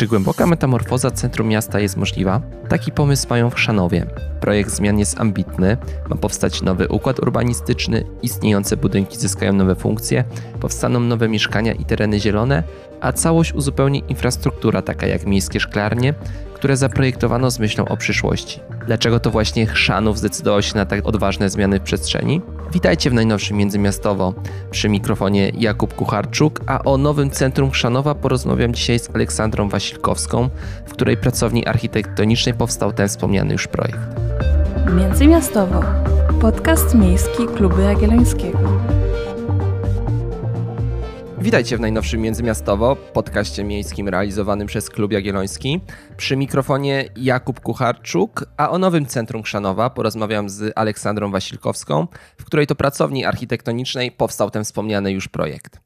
Czy głęboka metamorfoza centrum miasta jest możliwa? Taki pomysł mają w Chrzanowie. Projekt zmian jest ambitny, ma powstać nowy układ urbanistyczny, istniejące budynki zyskają nowe funkcje, powstaną nowe mieszkania i tereny zielone, a całość uzupełni infrastruktura taka jak miejskie szklarnie, które zaprojektowano z myślą o przyszłości. Dlaczego to właśnie Chrzanów zdecydował się na tak odważne zmiany w przestrzeni? Witajcie w najnowszym Międzymiastowo. Przy mikrofonie Jakub Kucharczuk, a o nowym centrum Chrzanowa porozmawiam dzisiaj z Aleksandrą Wasilkowską, w której pracowni architektonicznej powstał ten wspomniany już projekt. Międzymiastowo. Podcast miejski Kluby Jagiellońskiego. Witajcie w najnowszym Międzymiastowo, podcaście miejskim realizowanym przez Klub Jagielloński. Przy mikrofonie Jakub Kucharczuk, a o nowym Centrum Chrzanowa porozmawiam z Aleksandrą Wasilkowską, w której to pracowni architektonicznej powstał ten wspomniany już projekt.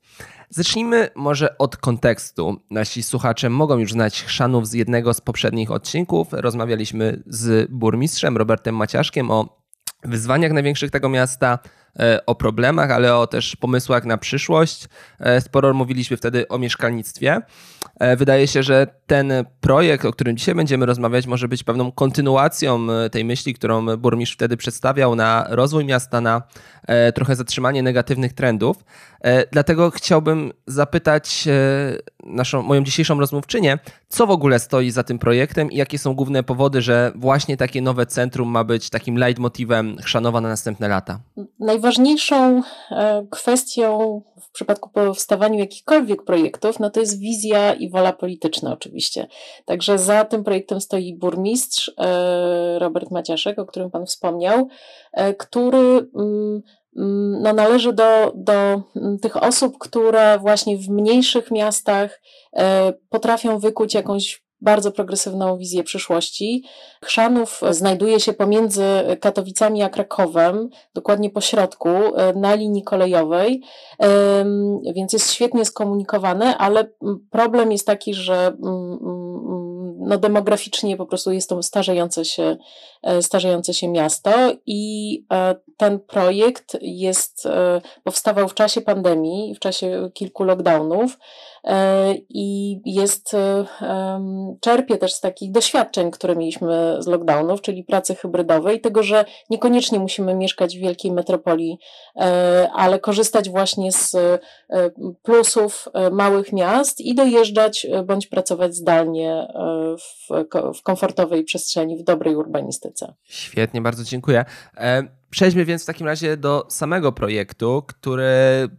Zacznijmy może od kontekstu. Nasi słuchacze mogą już znać Chrzanów z jednego z poprzednich odcinków. Rozmawialiśmy z burmistrzem Robertem Maciaszkiem o wyzwaniach największych tego miasta, o problemach, ale o też pomysłach na przyszłość. E, sporo mówiliśmy wtedy o mieszkalnictwie. E, wydaje się, że ten projekt, o którym dzisiaj będziemy rozmawiać, może być pewną kontynuacją tej myśli, którą burmistrz wtedy przedstawiał na rozwój miasta, na trochę zatrzymanie negatywnych trendów. Dlatego chciałbym zapytać naszą, moją dzisiejszą rozmówczynię, co w ogóle stoi za tym projektem i jakie są główne powody, że właśnie takie nowe centrum ma być takim leitmotivem Chrzanowa na następne lata? E, kwestią w przypadku powstawaniu jakichkolwiek projektów, no to jest wizja i wola polityczna oczywiście. Także za tym projektem stoi burmistrz e, Robert Maciaszek, o którym Pan wspomniał, e, który mm, mm, no, należy do, do mm, tych osób, które właśnie w mniejszych miastach potrafią wykuć jakąś bardzo progresywną wizję przyszłości. Chrzanów znajduje się pomiędzy Katowicami a Krakowem, dokładnie po środku, e, na linii kolejowej, więc jest świetnie skomunikowany, ale problem jest taki, że no demograficznie po prostu jest to starzejące się, e, starzejące się miasto i e, ten projekt jest, powstawał w czasie pandemii, w czasie kilku lockdownów. E, i jest, e, czerpie też z takich doświadczeń, które mieliśmy z lockdownów, czyli pracy hybrydowej, tego, że niekoniecznie musimy mieszkać w wielkiej metropolii, e, ale korzystać właśnie z plusów małych miast i dojeżdżać bądź pracować zdalnie w, w komfortowej przestrzeni, w dobrej urbanistyce. Świetnie, bardzo dziękuję. Przejdźmy więc w takim razie do samego projektu, który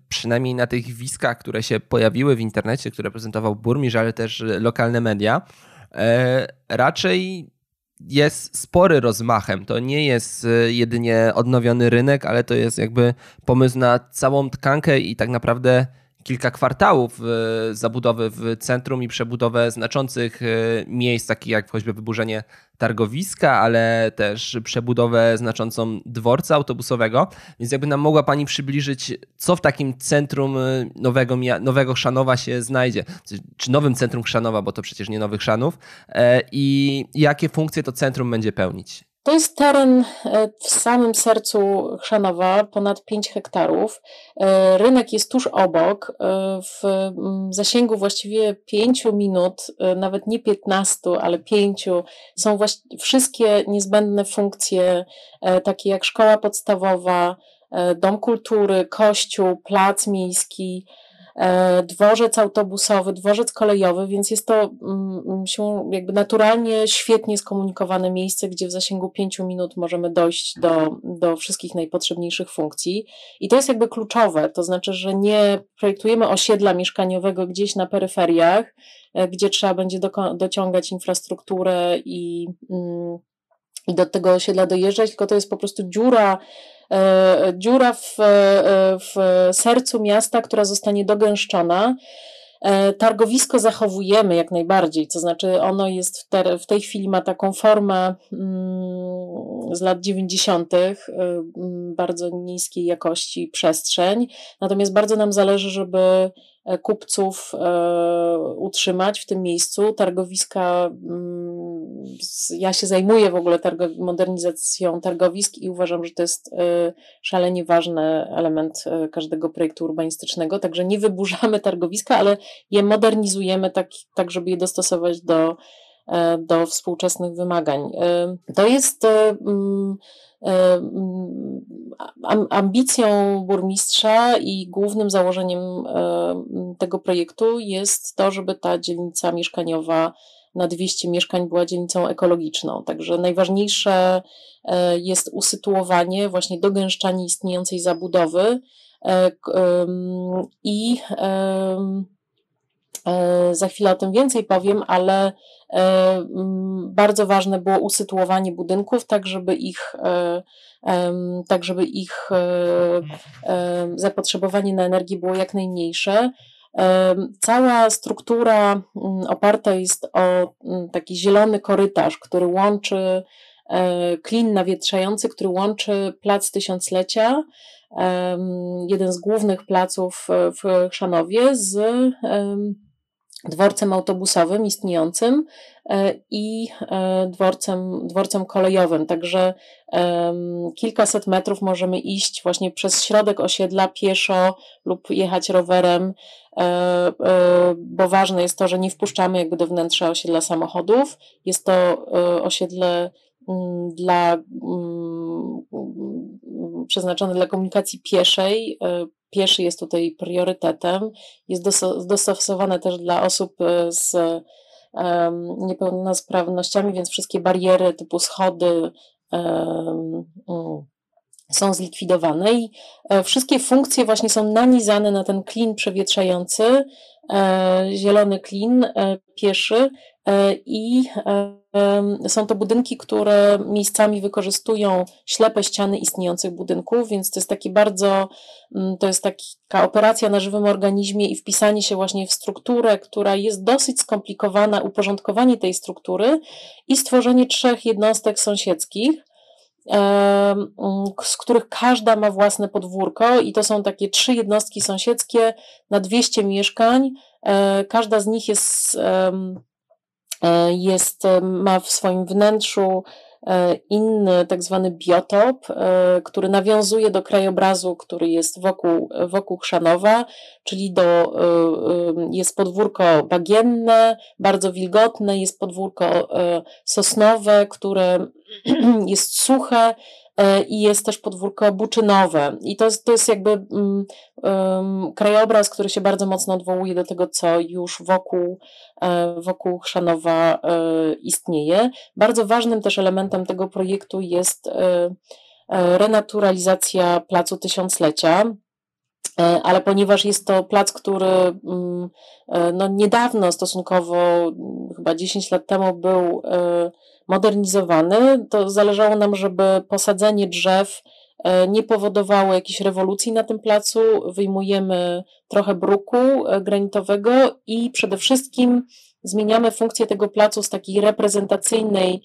przynajmniej na tych wiskach, które się pojawiły w internecie, które prezentował burmistrz, ale też lokalne media, e, raczej jest spory rozmachem. To nie jest e, jedynie odnowiony rynek, ale to jest jakby pomysł na całą tkankę i tak naprawdę kilka kwartałów e, zabudowy w centrum i przebudowę znaczących e, miejsc, takich jak choćby wyburzenie targowiska, ale też przebudowę znaczącą dworca autobusowego. Więc jakby nam mogła Pani przybliżyć, co w takim centrum e, nowego, nowego Chrzanowa się znajdzie, czy nowym centrum Chrzanowa, bo to przecież nie nowych Chrzanów, i jakie funkcje to centrum będzie pełnić? To jest teren e, w samym sercu Chrzanowa, ponad 5 hektarów. E, rynek jest tuż obok, e, w mm, zasięgu właściwie 5 minut, nawet nie 15, ale 5 są wszystkie niezbędne funkcje, takie jak szkoła podstawowa, dom kultury, kościół, plac miejski, dworzec autobusowy, dworzec kolejowy, więc jest to mm, się jakby naturalnie świetnie skomunikowane miejsce, gdzie w zasięgu pięciu minut możemy dojść do, do wszystkich najpotrzebniejszych funkcji. I to jest jakby kluczowe, to znaczy, że nie projektujemy osiedla mieszkaniowego gdzieś na peryferiach, e, gdzie trzeba będzie do, dociągać infrastrukturę i, mm, i do tego osiedla dojeżdżać, tylko to jest po prostu dziura E, dziura w, e, w sercu miasta, która zostanie dogęszczona. E, targowisko zachowujemy jak najbardziej, to znaczy ono jest w, te, w tej chwili ma taką formę mm, z lat 90., y, bardzo niskiej jakości przestrzeń, natomiast bardzo nam zależy, żeby kupców utrzymać w tym miejscu. Targowiska mm, ja się zajmuję w ogóle modernizacją targowisk i uważam, że to jest szalenie ważny element każdego projektu urbanistycznego. Także nie wyburzamy targowiska, ale je modernizujemy tak, tak żeby je dostosować do, do współczesnych wymagań. To jest mm, ambicją burmistrza i głównym założeniem tego projektu jest to, żeby ta dzielnica mieszkaniowa na 200 mieszkań była dzielnicą ekologiczną. Także najważniejsze e, jest usytuowanie, właśnie dogęszczanie istniejącej zabudowy e, i E, za chwilę o tym więcej powiem, ale bardzo ważne było usytuowanie budynków, tak żeby ich, tak żeby ich zapotrzebowanie na energię było jak najmniejsze. Cała struktura oparta jest o taki zielony korytarz, który łączy klin nawietrzający, który łączy Plac Tysiąclecia, jeden z głównych placów w Chrzanowie z dworcem autobusowym istniejącym e, i e, dworcem, dworcem kolejowym. Także kilkaset metrów możemy iść właśnie przez środek osiedla pieszo lub jechać rowerem, e, bo ważne jest to, że nie wpuszczamy jakby do wnętrza osiedla samochodów. Jest to osiedle mm, dla, mm, przeznaczone dla komunikacji pieszej, pieszy jest tutaj priorytetem. Jest dostosowane też dla osób e, z niepełnosprawnościami, więc wszystkie bariery typu schody um, są zlikwidowane i e, wszystkie funkcje właśnie są nanizane na ten klin przewietrzający, e, zielony klin pieszy i są to budynki, które miejscami wykorzystują ślepe ściany istniejących budynków, więc to jest taki bardzo, mm, to jest taka operacja na żywym organizmie i wpisanie się właśnie w strukturę, która jest dosyć skomplikowana, uporządkowanie tej struktury i stworzenie trzech jednostek sąsiedzkich, z których każda ma własne podwórko i to są takie trzy jednostki sąsiedzkie na 200 mieszkań. E, każda z nich jest jest, e, ma w swoim wnętrzu e, inny tak zwany biotop, który nawiązuje do krajobrazu, który jest wokół, wokół Chrzanowa, czyli do, jest podwórko bagienne, bardzo wilgotne, jest podwórko sosnowe, które jest suche, E, i jest też podwórko buczynowe. I to, to jest jakby um, krajobraz, który się bardzo mocno odwołuje do tego, co już wokół, e, wokół Chrzanowa istnieje. Bardzo ważnym też elementem tego projektu jest renaturalizacja Placu Tysiąclecia. Ale ponieważ jest to plac, który mm, no, niedawno, stosunkowo chyba 10 lat temu, był modernizowany, to zależało nam, żeby posadzenie drzew e, nie powodowało jakiejś rewolucji na tym placu. Wyjmujemy trochę bruku e, granitowego i przede wszystkim zmieniamy funkcję tego placu z takiej reprezentacyjnej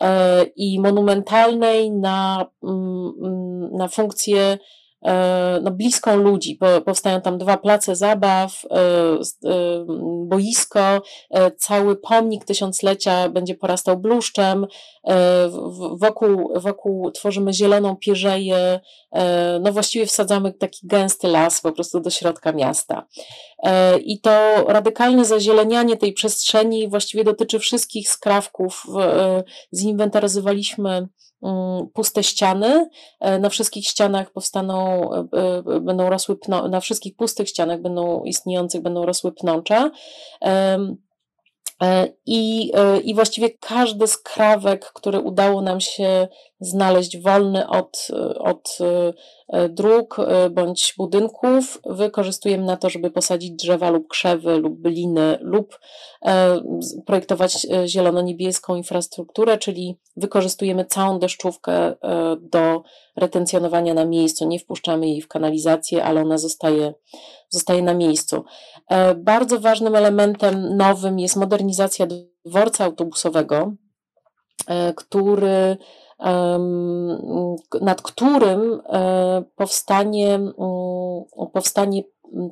e, i monumentalnej na, mm, mm, na funkcję E, no, bliską ludzi. Powstają tam dwa place zabaw, e, e, boisko, cały pomnik tysiąclecia będzie porastał bluszczem, wokół, wokół tworzymy zieloną pierzeję, no właściwie wsadzamy taki gęsty las po prostu do środka miasta. I to radykalne zazielenianie tej przestrzeni właściwie dotyczy wszystkich skrawków. Zinwentaryzowaliśmy Mm, puste ściany. E, na wszystkich ścianach powstaną, e, e, będą rosły, pno, na wszystkich pustych ścianach będą istniejących będą rosły pnącza. I, I właściwie każdy skrawek, który udało nam się znaleźć wolny od, od E, dróg e, bądź budynków wykorzystujemy na to, żeby posadzić drzewa lub krzewy lub byliny lub e, projektować zielono-niebieską infrastrukturę, czyli wykorzystujemy całą deszczówkę do retencjonowania na miejscu. Nie wpuszczamy jej w kanalizację, ale ona zostaje, zostaje na miejscu. Bardzo ważnym elementem nowym jest modernizacja dworca autobusowego, który nad którym e, powstanie, powstanie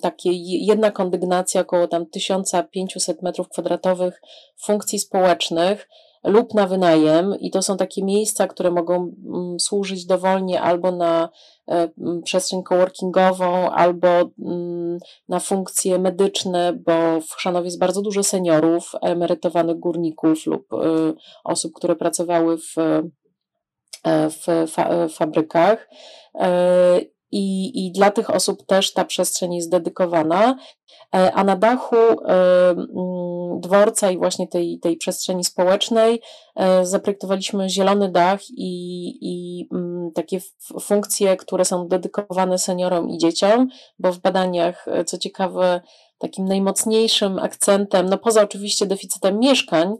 takie jedna kondygnacja około tam 1500 metrów kwadratowych funkcji społecznych, lub na wynajem. I to są takie miejsca, które mogą służyć dowolnie albo na e, przestrzeń coworkingową, albo na funkcje medyczne, bo w Chrzanowie jest bardzo dużo seniorów, emerytowanych górników lub osób, które pracowały w, w fabrykach i, i dla tych osób też ta przestrzeń jest dedykowana. E, a na dachu e, dworca i właśnie tej, tej przestrzeni społecznej e, zaprojektowaliśmy zielony dach i, i takie funkcje, które są dedykowane seniorom i dzieciom, bo w badaniach, co ciekawe, takim najmocniejszym akcentem, no poza oczywiście deficytem mieszkań,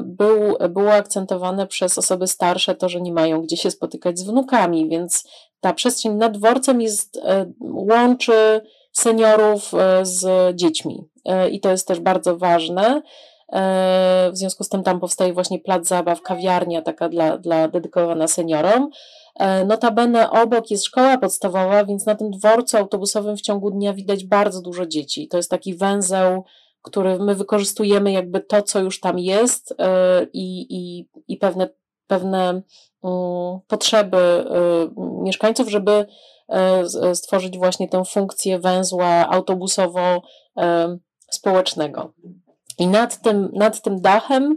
był, było akcentowane przez osoby starsze to, że nie mają gdzie się spotykać z wnukami, więc ta przestrzeń nad dworcem jest, e, łączy seniorów e, z dziećmi e, i to jest też bardzo ważne. W związku z tym tam powstaje właśnie plac zabaw, kawiarnia taka dla, dla dedykowana seniorom. Notabene obok jest szkoła podstawowa, więc na tym dworcu autobusowym w ciągu dnia widać bardzo dużo dzieci. To jest taki węzeł, który my wykorzystujemy jakby to, co już tam jest i, i, i pewne, pewne Mm, potrzeby y, mieszkańców, żeby e, stworzyć właśnie tę funkcję węzła autobusowo-społecznego. I nad tym, nad tym dachem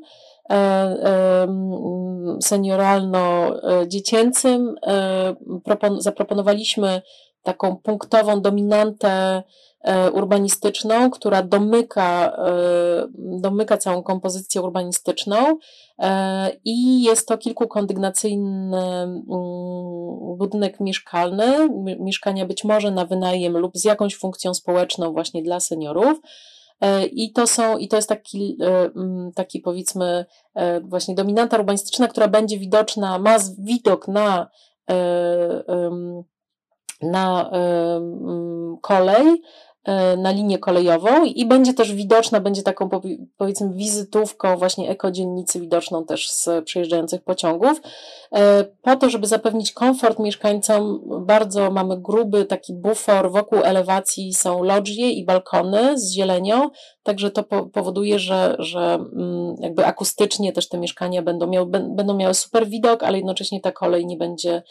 senioralno-dziecięcym zaproponowaliśmy taką punktową dominantę urbanistyczną, która domyka, e, domyka całą kompozycję urbanistyczną e, i jest to kilkukondygnacyjny mm, budynek mieszkalny, mieszkania być może na wynajem lub z jakąś funkcją społeczną właśnie dla seniorów. I to są, i to jest taki, mm, taki powiedzmy właśnie dominanta urbanistyczna, która będzie widoczna, ma widok na, na kolej, E, na linię kolejową i będzie też widoczna, będzie taką powiedzmy wizytówką właśnie ekodziennicy widoczną też z przejeżdżających pociągów. E, po to, żeby zapewnić komfort mieszkańcom, bardzo mamy gruby taki bufor, wokół elewacji są lodżie i balkony z zielenią, także to powoduje, że, że mm, jakby akustycznie też te mieszkania będą miały, będą miały super widok, ale jednocześnie ta kolej nie będzie, e,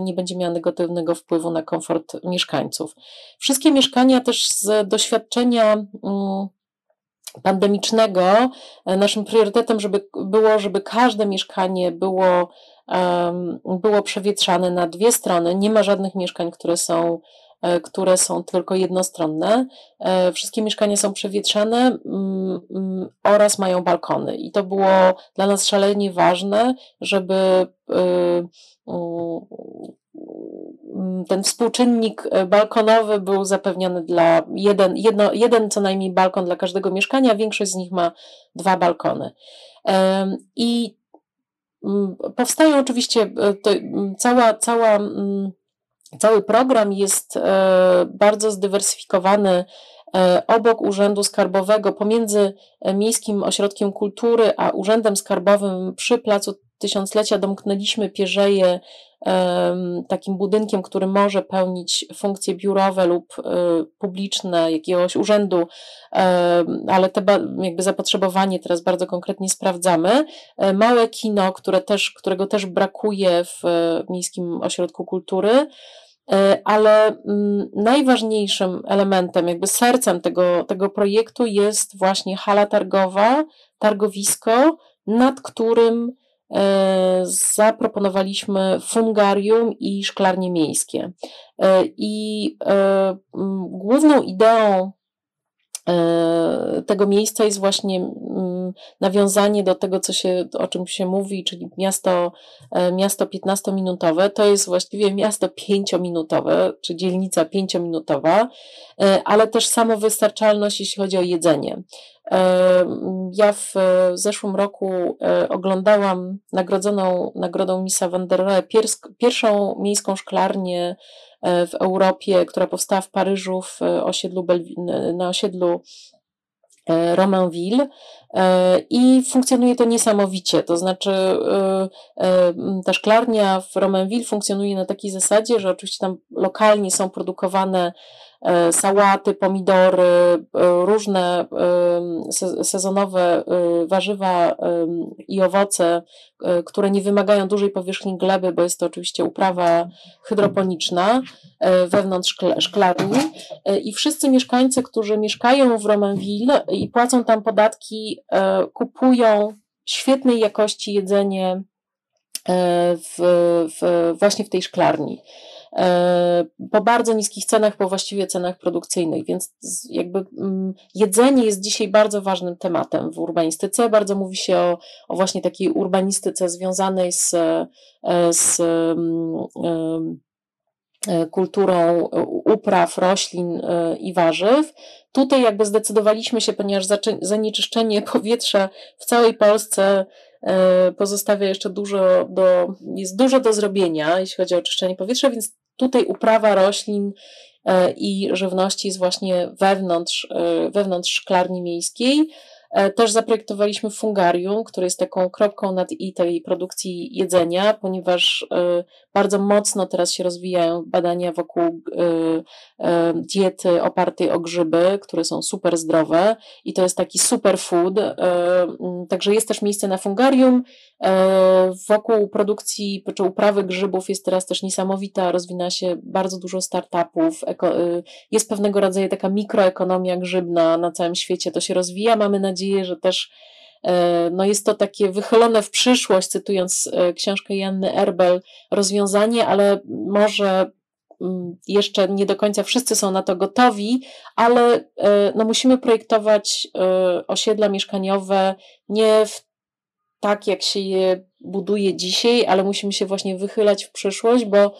nie będzie miała negatywnego wpływu na komfort mieszkańców. Wszystkie mieszkania też z doświadczenia mm, pandemicznego e, naszym priorytetem żeby było, żeby każde mieszkanie było, było przewietrzane na dwie strony. Nie ma żadnych mieszkań, które są e, które są tylko jednostronne. E, wszystkie mieszkania są przewietrzane mm, mm, oraz mają balkony. I to było dla nas szalenie ważne, żeby Mm, ten współczynnik e, balkonowy był zapewniony dla jeden, jedno, jeden co najmniej balkon dla każdego mieszkania, większość z nich ma dwa balkony. I mm, powstają oczywiście, e, mm, cała, cała, cały program jest e, bardzo zdywersyfikowany obok Urzędu Skarbowego, pomiędzy Miejskim Ośrodkiem Kultury a Urzędem Skarbowym przy Placu Tysiąclecia domknęliśmy pierzeję takim budynkiem, który może pełnić funkcje biurowe lub e, publiczne jakiegoś urzędu, ale te jakby zapotrzebowanie teraz bardzo konkretnie sprawdzamy. E, małe kino, które też, którego też brakuje w e, Miejskim Ośrodku Kultury. Ale mm, najważniejszym elementem, jakby sercem tego, tego projektu jest właśnie hala targowa, targowisko, nad którym E, zaproponowaliśmy fungarium i szklarnie miejskie. E, I e, główną ideą tego miejsca jest właśnie nawiązanie do tego, co się, o czym się mówi, czyli miasto, miasto 15-minutowe. To jest właściwie miasto 5-minutowe, czy dzielnica 5-minutowa, ale też samowystarczalność, jeśli chodzi o jedzenie. Ja w zeszłym roku e, oglądałam nagrodzoną nagrodą Misa van der pierwszą miejską szklarnię e, w Europie, która powstała w Paryżu w osiedlu na osiedlu e, Romainville i funkcjonuje to niesamowicie. To znaczy, ta szklarnia w Romainville funkcjonuje na takiej zasadzie, że oczywiście tam lokalnie są produkowane sałaty, pomidory, różne sezonowe warzywa i owoce, które nie wymagają dużej powierzchni gleby, bo jest to oczywiście uprawa hydroponiczna wewnątrz szklarni. I wszyscy mieszkańcy, którzy mieszkają w Romainville i płacą tam podatki, kupują świetnej jakości jedzenie E, w, w, właśnie w tej szklarni. E, po bardzo niskich cenach, po właściwie cenach produkcyjnych, więc jakby mm, jedzenie jest dzisiaj bardzo ważnym tematem w urbanistyce. Bardzo mówi się o, o właśnie takiej urbanistyce związanej z, e, z mm, kulturą upraw, roślin i warzyw. Tutaj jakby zdecydowaliśmy się, ponieważ zanieczyszczenie powietrza w całej Polsce E, pozostawia jeszcze dużo do, jest dużo do zrobienia, jeśli chodzi o oczyszczenie powietrza, więc tutaj uprawa roślin e, i żywności jest właśnie wewnątrz, e, wewnątrz szklarni miejskiej. E, też zaprojektowaliśmy fungarium, które jest taką kropką nad i tej produkcji jedzenia, ponieważ e, bardzo mocno teraz się rozwijają badania wokół e, diety opartej o grzyby, które są super zdrowe i to jest taki super food. Także jest też miejsce na fungarium. Wokół produkcji czy uprawy grzybów jest teraz też niesamowita, rozwina się bardzo dużo startupów, jest pewnego rodzaju taka mikroekonomia grzybna na całym świecie, to się rozwija. Mamy nadzieję, że też e, no jest to takie wychylone w przyszłość, cytując e, książkę Janny Erbel, rozwiązanie, ale może mm, jeszcze nie do końca wszyscy są na to gotowi, ale e, no musimy projektować osiedla mieszkaniowe nie w, tak, jak się je buduje dzisiaj, ale musimy się właśnie wychylać w przyszłość, bo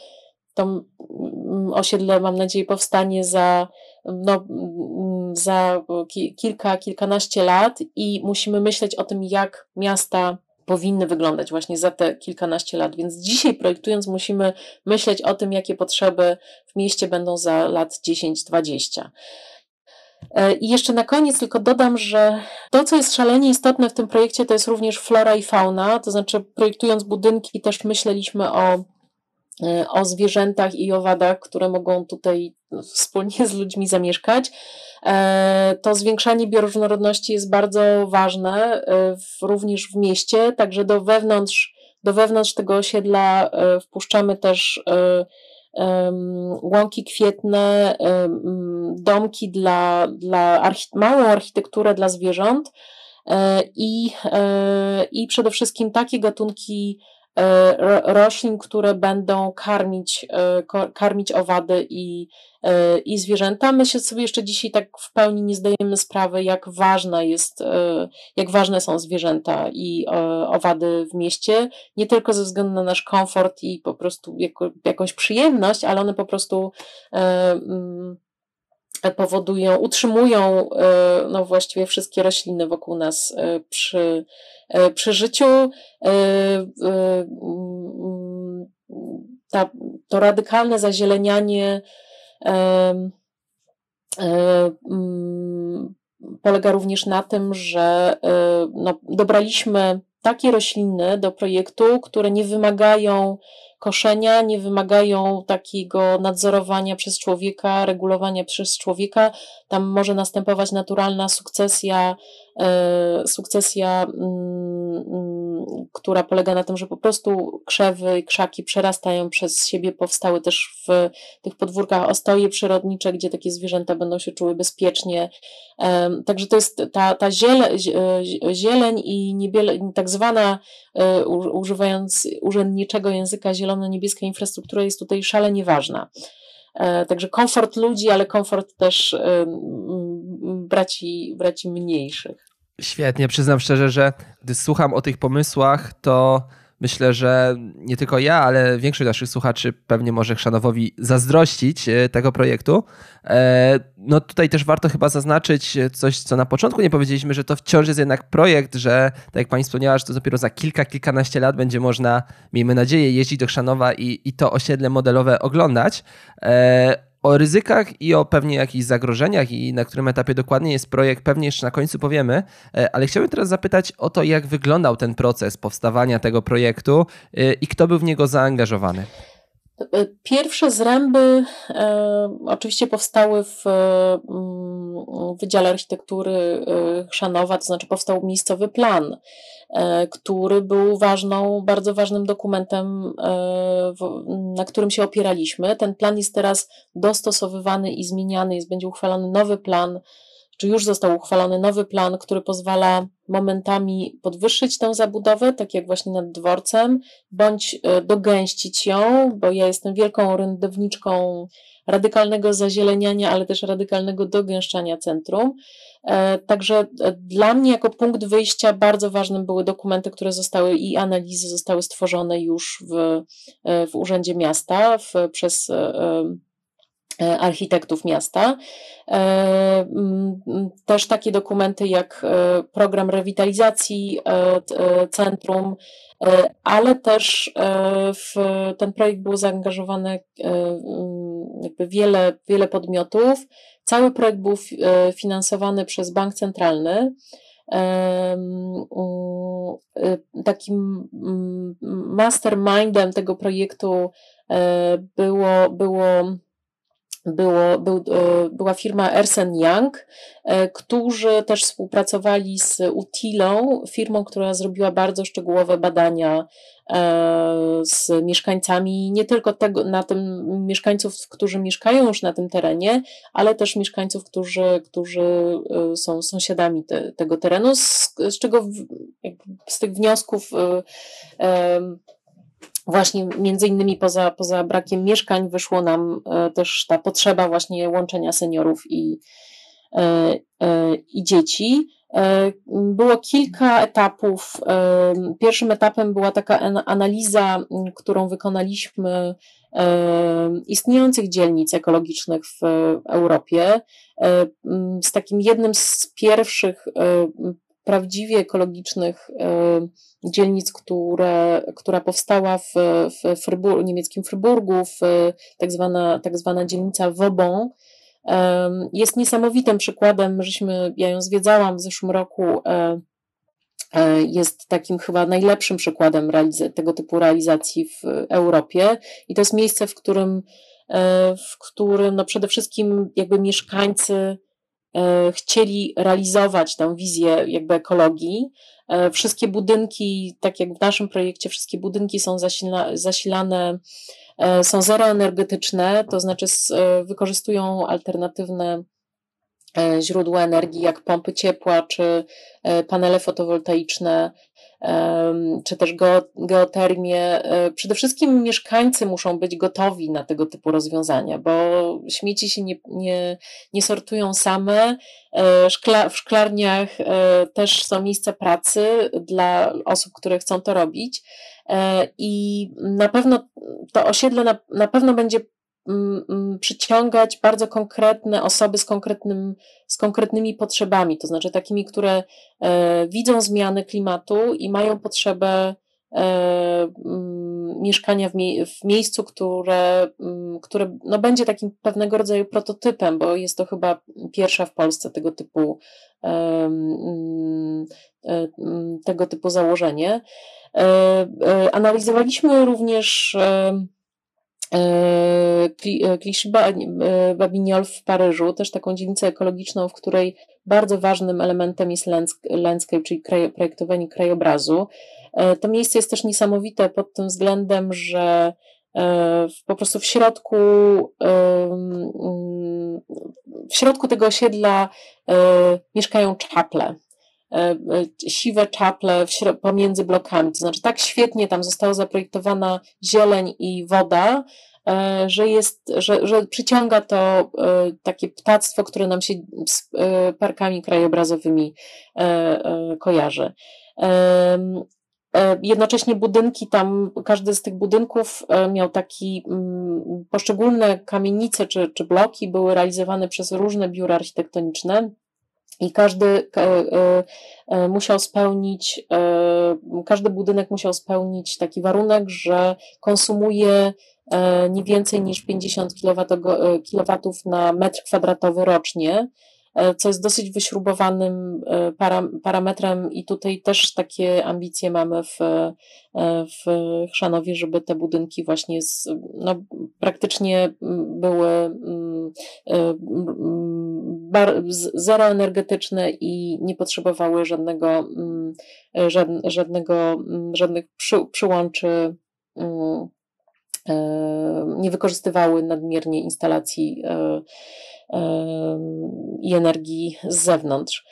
to mm, osiedle, mam nadzieję, powstanie za no, mm, za kilka, kilkanaście lat i musimy myśleć o tym, jak miasta powinny wyglądać właśnie za te kilkanaście lat. Więc dzisiaj projektując musimy myśleć o tym, jakie potrzeby w mieście będą za lat 10-20. E, I jeszcze na koniec tylko dodam, że to, co jest szalenie istotne w tym projekcie, to jest również flora i fauna. To znaczy, projektując budynki, też myśleliśmy o E, o zwierzętach i owadach, które mogą tutaj wspólnie z ludźmi zamieszkać. E, to zwiększanie bioróżnorodności jest bardzo ważne e, również w mieście, także do wewnątrz, do wewnątrz tego osiedla wpuszczamy też łąki kwietne, domki dla, dla archi małą architekturę dla zwierząt i, i przede wszystkim takie gatunki E, roślin, które będą karmić, e, karmić owady i, e, i zwierzęta. My się sobie jeszcze dzisiaj tak w pełni nie zdajemy sprawy, jak ważna jest, jak ważne są zwierzęta i owady w mieście, nie tylko ze względu na nasz komfort i po prostu jako, jakąś przyjemność, ale one po prostu mm, powodują, utrzymują no właściwie wszystkie rośliny wokół nas przy, E, przy życiu. E, e, ta, to radykalne zazielenianie polega również na tym, że no, dobraliśmy takie rośliny do projektu, które nie wymagają koszenia, nie wymagają takiego nadzorowania przez człowieka, regulowania przez człowieka. Tam może następować naturalna sukcesja E, sukcesja, mm, mm, która polega na tym, że po prostu krzewy i krzaki przerastają przez siebie, powstały też w tych podwórkach ostoje przyrodnicze, gdzie takie zwierzęta będą się czuły bezpiecznie. E, także to jest ta, ta ziele, e, zieleń i niebiele, tak zwana, używając urzędniczego języka, zielono-niebieska infrastruktura jest tutaj szalenie ważna. Także komfort ludzi, ale komfort też braci, braci mniejszych. Świetnie, przyznam szczerze, że gdy słucham o tych pomysłach, to myślę, że nie tylko ja, ale większość naszych słuchaczy pewnie może Chrzanowowi zazdrościć e, tego projektu. E, no tutaj też warto chyba zaznaczyć coś, co na początku nie powiedzieliśmy, że to wciąż jest jednak projekt, że tak jak pani wspomniała, że to dopiero za kilka, kilkanaście lat będzie można, miejmy nadzieję, jeździć do Chrzanowa i, i to osiedle modelowe oglądać. E, o ryzykach i o pewnie jakichś zagrożeniach i na którym etapie dokładnie jest projekt, pewnie jeszcze na końcu powiemy, e, ale chciałbym teraz zapytać o to, jak wyglądał ten proces powstawania tego projektu e, i kto był w niego zaangażowany. Pierwsze zręby e, oczywiście powstały w Wydziale Architektury Chrzanowa, to znaczy powstał miejscowy plan, który był ważną, bardzo ważnym dokumentem, na którym się opieraliśmy. Ten plan jest teraz dostosowywany i zmieniany, jest, będzie uchwalony nowy plan czy już został uchwalony nowy plan, który pozwala momentami podwyższyć tę zabudowę, tak jak właśnie nad dworcem, bądź e, dogęścić ją, bo ja jestem wielką orędowniczką radykalnego zazieleniania, ale też radykalnego dogęszczania centrum. E, także e, dla mnie jako punkt wyjścia bardzo ważnym były dokumenty, które zostały i analizy zostały stworzone już w, w Urzędzie Miasta w, przez architektów miasta. E, też takie dokumenty jak e, program rewitalizacji centrum, ale też w ten projekt było zaangażowane jakby wiele, wiele podmiotów. Cały projekt był finansowany przez Bank Centralny. Takim mastermindem tego projektu było, było było, był, e, była firma Ersen Young, e, którzy też współpracowali z Utilą, firmą, która zrobiła bardzo szczegółowe badania e, z mieszkańcami, nie tylko tego, na tym mieszkańców, którzy mieszkają już na tym terenie, ale też mieszkańców, którzy, którzy są sąsiadami te, tego terenu, z, z czego z tych wniosków właśnie między innymi poza, poza brakiem mieszkań wyszło nam e, też ta potrzeba właśnie łączenia seniorów i, e, e, i dzieci. Było kilka etapów. Pierwszym etapem była taka analiza, którą wykonaliśmy istniejących dzielnic ekologicznych w Europie. Z takim jednym z pierwszych prawdziwie ekologicznych e, dzielnic, które, która powstała w, w Frybur, niemieckim Fryburgu, w tak zwana, tak zwana dzielnica Wobon, jest niesamowitym przykładem, żeśmy, ja ją zwiedzałam w zeszłym roku, e, e, jest takim chyba najlepszym przykładem tego typu realizacji w Europie. I to jest miejsce, w którym, w którym no przede wszystkim jakby mieszkańcy E, chcieli realizować tę wizję jakby ekologii. E, wszystkie budynki, tak jak w naszym projekcie, wszystkie budynki są zasila, zasilane, e, są zeroenergetyczne, to znaczy wykorzystują alternatywne źródła energii, jak pompy ciepła czy panele fotowoltaiczne czy też geotermię. E, przede wszystkim mieszkańcy muszą być gotowi na tego typu rozwiązania, bo śmieci się nie, nie, nie sortują same. E, w szklarniach e, też są miejsca pracy dla osób, które chcą to robić. I na pewno to osiedle na, na pewno będzie przyciągać bardzo konkretne osoby z, konkretnym, z konkretnymi potrzebami, to znaczy takimi, które e, widzą zmiany klimatu i mają potrzebę e, mieszkania w, mie w miejscu, które, które no będzie takim pewnego rodzaju prototypem, bo jest to chyba pierwsza w Polsce tego typu e, tego typu założenie. Analizowaliśmy również Clichy e, Babignol w Paryżu, też taką dzielnicę ekologiczną, w której bardzo ważnym elementem jest landscape, czyli projektowanie krajobrazu. E, to miejsce jest też niesamowite pod tym względem, że e, po prostu w środku, w środku tego osiedla mieszkają czaple siwe czaple pomiędzy blokami. To znaczy, tak świetnie tam została zaprojektowana zieleń i woda, E, że jest, że, że przyciąga to e, takie ptactwo, które nam się z e, parkami krajobrazowymi kojarzy. Jednocześnie budynki tam, każdy z tych budynków miał taki, mm, poszczególne kamienice czy, czy bloki były realizowane przez różne biura architektoniczne. I każdy musiał spełnić, każdy budynek musiał spełnić taki warunek, że konsumuje E, nie więcej niż 50 kW e, na metr kwadratowy rocznie. Co jest dosyć wyśrubowanym parametrem i tutaj też takie ambicje mamy w, w Chrzanowie, żeby te budynki właśnie z, no, praktycznie były mm, bar, zeroenergetyczne i nie potrzebowały żadnego, mm, żadnego, żadnych przy, przyłączy E, nie wykorzystywały nadmiernie instalacji e, e, i energii z zewnątrz.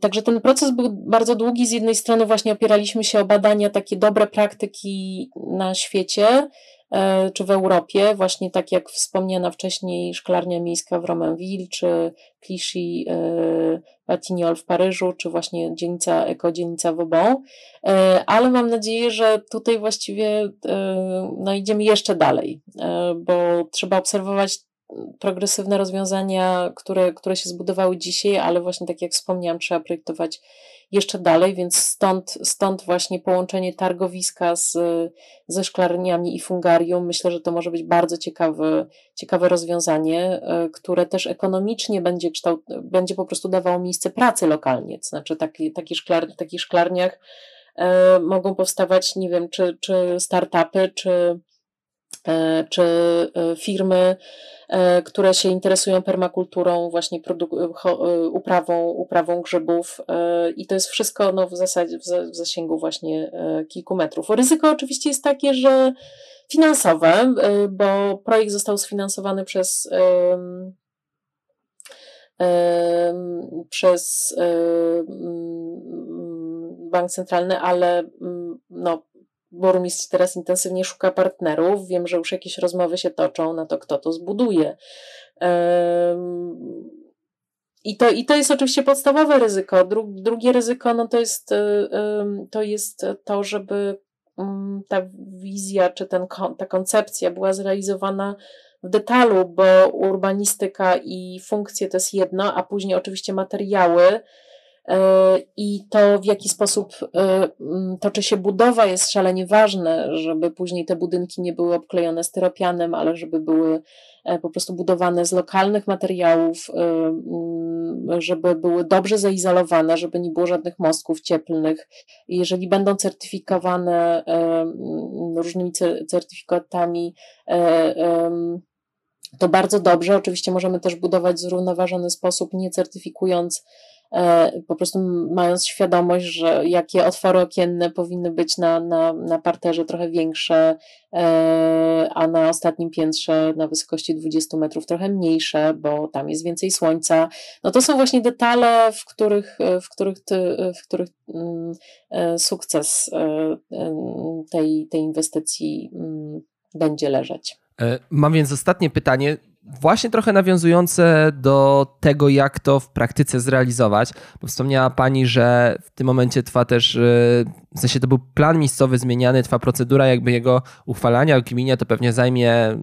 Także ten proces był bardzo długi. Z jednej strony właśnie opieraliśmy się o badania takie dobre praktyki na świecie, E, czy w Europie, właśnie tak jak wspomniana wcześniej szklarnia miejska w Romainville, czy Clichy Batignolles e, w Paryżu, czy właśnie dzielnica, ekodzielnica Vauban, e, ale mam nadzieję, że tutaj właściwie no, idziemy jeszcze dalej, bo trzeba obserwować progresywne rozwiązania, które, które się zbudowały dzisiaj, ale właśnie tak jak wspomniałam, trzeba projektować jeszcze dalej, więc stąd, stąd właśnie połączenie targowiska z, ze szklarniami i fungarium. Myślę, że to może być bardzo ciekawe, ciekawe rozwiązanie, e, które też ekonomicznie będzie, kształt, będzie po prostu dawało miejsce pracy lokalnie. To znaczy taki, taki szklar, w takich szklarniach e, mogą powstawać, nie wiem, czy, czy startupy, czy czy e, firmy, e, które się interesują permakulturą, właśnie uprawą, uprawą grzybów i to jest wszystko no, w zasadzie w zasięgu właśnie kilku metrów. Ryzyko oczywiście jest takie, że finansowe, bo projekt został sfinansowany przez przez bank centralny, ale no, burmistrz teraz intensywnie szuka partnerów. Wiem, że już jakieś rozmowy się toczą na to, kto to zbuduje. I to, I to jest oczywiście podstawowe ryzyko. drugie ryzyko no to, jest, to jest to, żeby mm, ta wizja czy ten, ta koncepcja była zrealizowana w detalu, bo urbanistyka i funkcje to jest jedno, a później oczywiście materiały i to, w jaki sposób e, toczy się budowa, jest szalenie ważne, żeby później te budynki nie były obklejone styropianem, ale żeby były e, po prostu budowane z lokalnych materiałów, żeby były dobrze zaizolowane, żeby nie było żadnych mostków cieplnych. Jeżeli będą certyfikowane różnymi certyfikatami, to bardzo dobrze. Oczywiście możemy też budować w zrównoważony sposób, nie certyfikując E, po prostu mając świadomość, że jakie otwory okienne powinny być na, na, na parterze trochę większe, e, a na ostatnim piętrze na wysokości 20 metrów trochę mniejsze, bo tam jest więcej słońca. No to są właśnie detale, w których, w których, ty, w których mm, e, sukces tej, tej inwestycji mm, będzie leżeć. Mam więc ostatnie pytanie właśnie trochę nawiązujące do tego, jak to w praktyce zrealizować, bo wspomniała Pani, że w tym momencie trwa też, e, w sensie to był plan miejscowy zmieniany, trwa procedura jakby jego uchwalania w gminie, to pewnie zajmie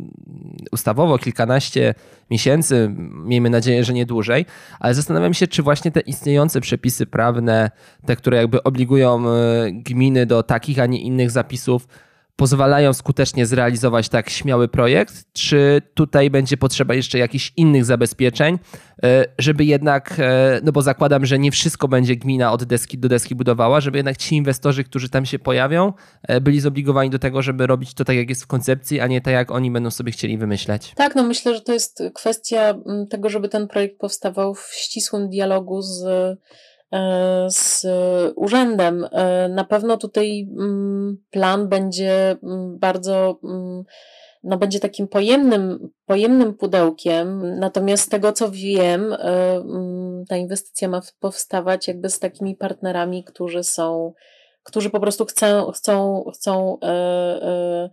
ustawowo kilkanaście miesięcy, miejmy nadzieję, że nie dłużej, ale zastanawiam się, czy właśnie te istniejące przepisy prawne, te, które jakby obligują e, gminy do takich, a nie innych zapisów, pozwalają skutecznie zrealizować tak śmiały projekt, czy tutaj będzie potrzeba jeszcze jakichś innych zabezpieczeń, e, żeby jednak, e, no bo zakładam, że nie wszystko będzie gmina od deski do deski budowała, żeby jednak ci inwestorzy, którzy tam się pojawią, e, byli zobligowani do tego, żeby robić to tak, jak jest w koncepcji, a nie tak, jak oni będą sobie chcieli wymyśleć. Tak, no myślę, że to jest kwestia mm, tego, żeby ten projekt powstawał w ścisłym dialogu z z urzędem. E, na pewno tutaj mm, plan będzie mm, bardzo mm, no będzie takim pojemnym, pojemnym pudełkiem, natomiast z tego co wiem, e, ta inwestycja ma powstawać jakby z takimi partnerami, którzy są, którzy po prostu chcą, chcą, chcą E,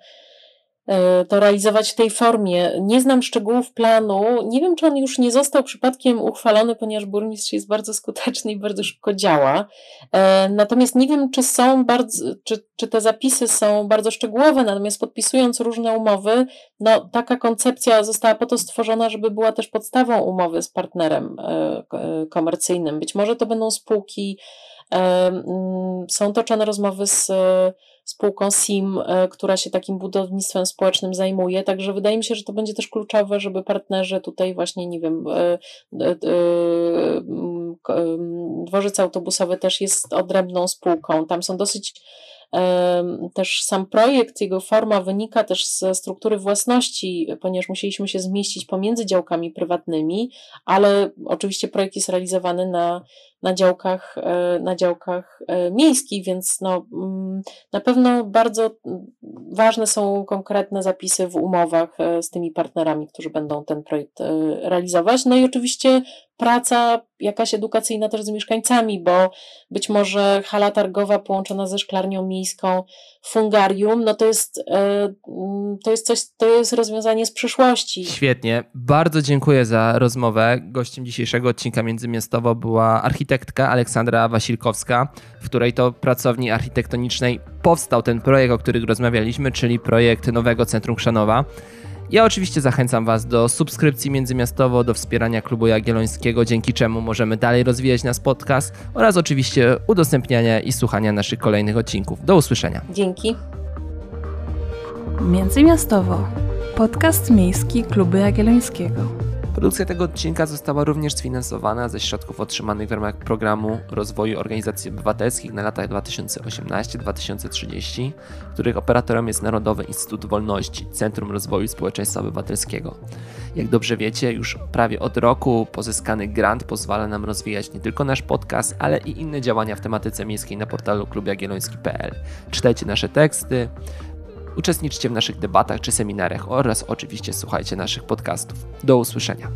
to realizować w tej formie. Nie znam szczegółów planu. Nie wiem, czy on już nie został przypadkiem uchwalony, ponieważ burmistrz jest bardzo skuteczny i bardzo szybko działa. E, natomiast nie wiem, czy są bardzo, czy, czy te zapisy są bardzo szczegółowe, natomiast podpisując różne umowy, no taka koncepcja została po to stworzona, żeby była też podstawą umowy z partnerem e, komercyjnym. Być może to będą spółki Są toczone rozmowy z spółką SIM, która się takim budownictwem społecznym zajmuje, także wydaje mi się, że to będzie też kluczowe, żeby partnerzy tutaj właśnie, nie wiem, dworzec autobusowy też jest odrębną spółką, tam są dosyć też sam projekt, jego forma wynika też ze struktury własności, ponieważ musieliśmy się zmieścić pomiędzy działkami prywatnymi, ale oczywiście projekt jest realizowany na, na, działkach, e, na działkach e, miejskich, więc no, mm, na pewno bardzo ważne są konkretne zapisy w umowach e, z tymi partnerami, którzy będą ten projekt realizować. No i oczywiście praca jakaś edukacyjna też z mieszkańcami, bo być może hala targowa połączona ze szklarnią miejską, fungarium, no to jest, e, to jest coś, to jest rozwiązanie z przyszłości. Świetnie. Bardzo dziękuję za rozmowę. Gościem dzisiejszego odcinka Międzymiastowo była architektka Aleksandra Wasilkowska, w której to pracowni architektonicznej powstał ten projekt, o którym rozmawialiśmy, czyli projekt Nowego Centrum Chrzanowa. Ja oczywiście zachęcam Was do subskrypcji międzymiastowo, do wspierania Klubu Jagiellońskiego, dzięki czemu możemy dalej rozwijać nasz podcast oraz oczywiście udostępniania i słuchania naszych kolejnych odcinków. Do usłyszenia. Dzięki. Międzymiastowo. Podcast miejski Klubu Jagiellońskiego. Produkcja tego odcinka została również sfinansowana ze środków otrzymanych w ramach programu rozwoju organizacji obywatelskich na lata 2018-2030, których operatorem jest Narodowy Instytut Wolności, Centrum Rozwoju Społeczeństwa Obywatelskiego. Jak dobrze wiecie, już prawie od roku pozyskany grant pozwala nam rozwijać nie tylko nasz podcast, ale i inne działania w tematyce miejskiej na portalu klubjagielloński.pl. Czytajcie nasze teksty, Uczestniczcie w naszych debatach czy seminariach oraz oczywiście słuchajcie naszych podcastów. Do usłyszenia.